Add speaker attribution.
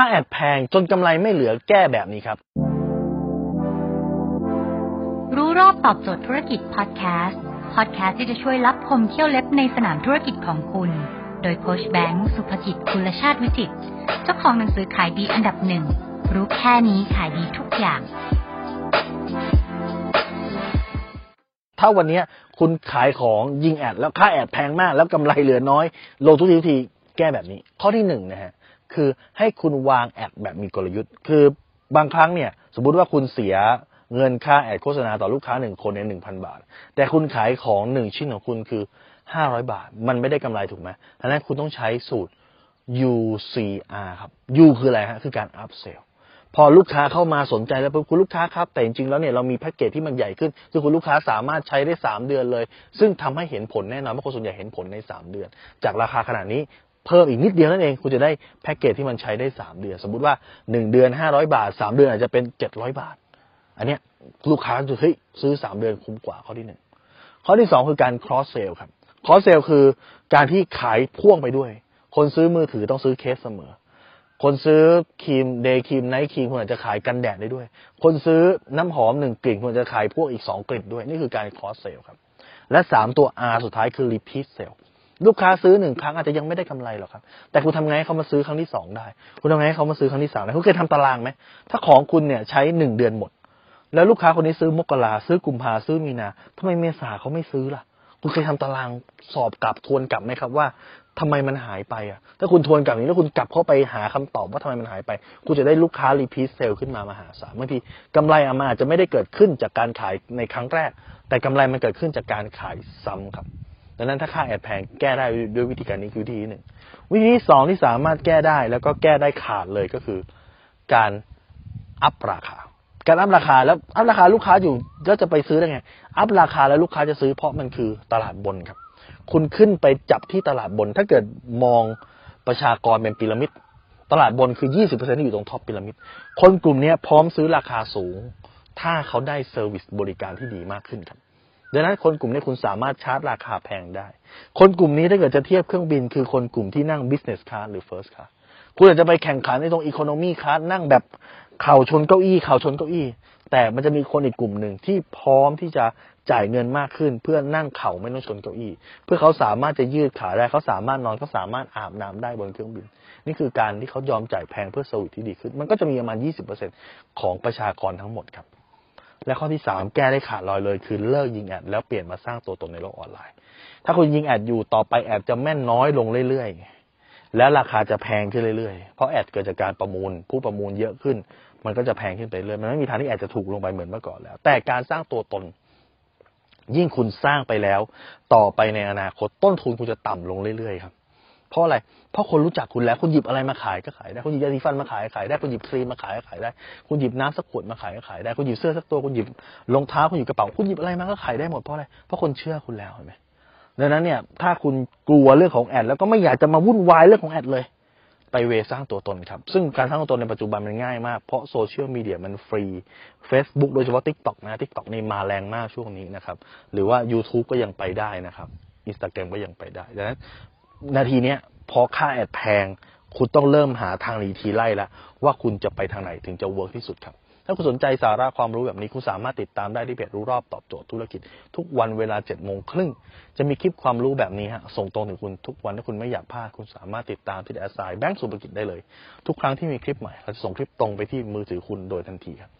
Speaker 1: ค่าแอดแพงจนกำไรไม่เหลือแก้แบบนี้ครับ
Speaker 2: รู้รอบตอบโจทย์ธุรกิจพอดแคสต์พอดแคสต์ที่จะช่วยรับพมเที่ยวเล็บในสนามธุรกิจของคุณ โดยโคชแบงค์สุภกิจคุณชาติวิจิตรเจ้าของหนังสือขายดีอันดับหนึ่งรู้แค่นี้ขายดีทุกอย่าง
Speaker 1: ถ้าวันเนี้ยคุณขายของยิงแอดแล้วค่าแอดแพงมาก แล้วกำไรเหลือน้อย ลงทุกทีทุกทีแก้แบบนี้ ข้อที่หนึ่งนะฮะ คือให้คุณวางแอดแบบมีกลยุทธ์ คือบางครั้งเนี่ยสมมุติว่าคุณเสียเงินค่าแอดโฆษณาต่อลูกค้าหนึ่งคนในหนึ่งพันบาท แต่คุณขายของหนึ่งชิ้นของคุณคือห้าร้อยบาท มันไม่ได้กำไรถูกไหมดังนั้นคุณต้องใช้สูตร UCR ครับ U คืออะไรฮะ คือการ up sell พอลูกค้าเข้ามาสนใจแล้วปุ๊บคุณลูกค้าครับ แต่จริงๆแล้วเนี่ยเรามีแพ็กเกจที่มันใหญ่ขึ้น คือคุณลูกค้าสามารถใช้ได้ 3 เดือนเลย ซึ่งทำให้เห็นผลแน่นอนเพราะคนส่วนใหญ่เห็นผลใน 3 เดือน จากราคาขนาดนี้ เพิ่มอีกนิดเดียวนั่นเอง คุณจะได้แพ็กเกจที่มันใช้ได้ 3 เดือน สมมุติว่า 1 เดือน 500 บาท 3 เดือนอาจจะเป็น 700 บาท อันเนี้ยลูกค้าจะเฮ้ยซื้อ 3 เดือนคุ้มกว่าข้อที่หนึ่งข้อที่ 2 คือการ cross sale ครับ cross sale คือการที่ขายพ่วงไปด้วย คนซื้อมือถือต้องซื้อเคสเสมอ คนซื้อครีม day cream night cream คุณอาจจะขายกันแดดได้ด้วย คนซื้อน้ำหอมหนึ่งกลิ่นคุณจะขายพวกอีกสองกลิ่นด้วย นี่คือการ cross sale ครับและสามตัว R สุดท้ายคือ repeat sale ลูกค้าซื้อหนึ่งครั้งอาจจะยังไม่ได้กำไรหรอกครับ แต่คุณทำไงให้เขามาซื้อครั้งที่สองได้ คุณทำไงให้เขามาซื้อครั้งที่สามได้คุณเคยทำตารางไหมถ้าของคุณเนี่ยใช้หนึ่งเดือนหมด แล้วลูกค้าคนนี้ซื้อมกราซื้อกุมภาซื้อมีนาทำไมเมษาเขาไม่ซื้อล่ะ คุณเคยทำตารางสอบกลับทวนกลับไหมครับว่าทำไมมันหายไปอะ ถ้าคุณทวนกลับนี้แล้วคุณกลับเข้าไปหาคำตอบว่าทำไมมันหายไป คุณจะได้ลูกค้า repeat sale ขึ้นมามหาศาลบางทีกำไรอามาอาจจะไม่ได้เกิดขึ้นจากการขายในครั้งแรก แต่กำไรมันเกิดขึ้นจากการขายซ้ำครับ ดังนั้นถ้าค่า ad แพงแก้ได้ด้วยวิธีการนี้คือวิธีที่หนึ่งวิธีที่สองที่สามารถแก้ได้แล้วก็แก้ได้ขาดเลยก็คือ การ up ราคา การ up ราคาแล้ว up ราคาลูกค้าอยู่แล้วจะไปซื้อได้ไง up ราคาแล้วลูกค้าจะซื้อเพราะมันคือตลาดบนครับ คุณขึ้นไปจับที่ตลาดบน ถ้าเกิดมองประชากรเป็นพีระมิดตลาดบนคือ 20%ที่อยู่ตรง top พีระมิด คนกลุ่มนี้พร้อมซื้อราคาสูง ถ้าเขาได้ service บริการที่ดีมากขึ้นครับ ดังนั้นคนกลุ่มนี้คุณสามารถชาร์จราคาแพงได้ คนกลุ่มนี้ถ้าเกิดจะเทียบเครื่องบิน คือคนกลุ่มที่นั่ง business class หรือ first class คุณอาจจะไปแข่งขันในตรง economy class นั่งแบบเข่าชนเก้าอี้เข่าชนเก้าอี้ แต่มันจะมีคนอีกกลุ่มหนึ่งที่พร้อมที่จะจ่ายเงินมากขึ้น เพื่อนั่งเข่าไม่ต้องชนเก้าอี้ เพื่อเขาสามารถจะยืดขาได้เขาสามารถนอนเขาสามารถอาบน้ำได้บนเครื่องบิน นี่คือการที่เขายอมจ่ายแพงเพื่อสวิตที่ดีขึ้น มันก็จะมีประมาณ 20%ของประชากรทั้งหมดครับ และข้อที่สามแก้ได้ขาดลอยเลย คือเลิกยิงแอดแล้วเปลี่ยนมาสร้างตัวตนในโลกออนไลน์ ถ้าคุณยิงแอดอยู่ต่อไปแอดจะแม่นน้อยลงเรื่อยๆ และราคาจะแพงขึ้นเรื่อยๆ เพราะแอดเกิดจากการประมูล ผู้ประมูลเยอะขึ้น มันก็จะแพงขึ้นไปเรื่อยมันไม่มีทางที่แอดจะถูกลงไปเหมือนเมื่อก่อนแล้ว แต่การสร้างตัวตน ยิ่งคุณสร้างไปแล้ว ต่อไปในอนาคตต้นทุนคุณจะต่ำลงเรื่อยๆ ครับ เพราะอะไร เพราะคนรู้จักคุณแล้ว คุณหยิบอะไรมาขายก็ขายได้คุณหยิบยาสีฟันมาขายขายได้คุณหยิบครีมมาขายขายได้ คุณหยิบน้ำสักขวดมาขายก็ขายได้คุณหยิบเสื้อสักตัวคุณหยิบรองเท้าคุณหยิบกระเป๋าคุณหยิบอะไรมาก็ขายได้หมดเพราะอะไรเพราะคนเชื่อคุณแล้วเห็นไหมดังนั้นเนี่ย ถ้าคุณกลัวเรื่องของแอดแล้วก็ไม่อยากจะมาวุ่นวายเรื่องของแอดเลย ไปเวสร้างตัวตนครับ ซึ่งการสร้างตัวตนในปัจจุบันมันง่ายมาก เพราะโซเชียลมีเดียมันฟรี Facebook โดยเฉพาะ TikTok นะ TikTok นี่มาแรงมากช่วงนี้นะครับ หรือว่า YouTube ก็ยังไปได้นะครับ Instagram ก็ยังไปได้ดังนั้น นาทีเนี้ยพอค่า ad แพง คุณต้องเริ่มหาทางหนีทีไล่แล้วว่าคุณจะไปทางไหนถึงจะ work ที่สุดครับ ถ้าคุณสนใจสาระความรู้แบบนี้คุณสามารถติดตามได้ที่เพจรู้รอบตอบโจทย์ธุรกิจ ทุกวันเวลา7จ็ดโมงครึ่งจะมีคลิปความรู้แบบนี้ฮะส่งตรงถึงคุณทุกวันถ้าคุณไม่อยากพลาดคุณสามารถติดตามที่ at sign แบงก์สุภกิจได้เลย ทุกครั้งที่มีคลิปใหม่เราจะส่งคลิปตรงไปที่มือถือคุณโดยทันทีครับ